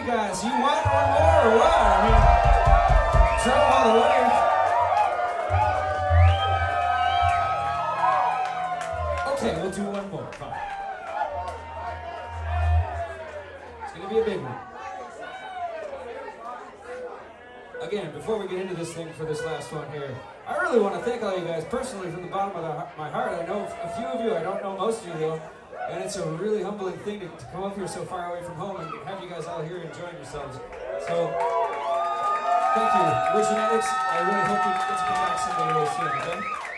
You guys. You want one more or what? I mean, them all the way. Okay, we'll do one more. Fine. It's gonna be a big one. Again, before we get into this thing for this last one here, I really want to thank all you guys personally from the bottom of the, my heart. I know a few of you, I don't know most of you though, and it's a really humbling thing to, to come up here so far away from home and have you guys all here enjoying yourselves. So, thank you. Originetics, I really hope you get to come back someday really soon, okay?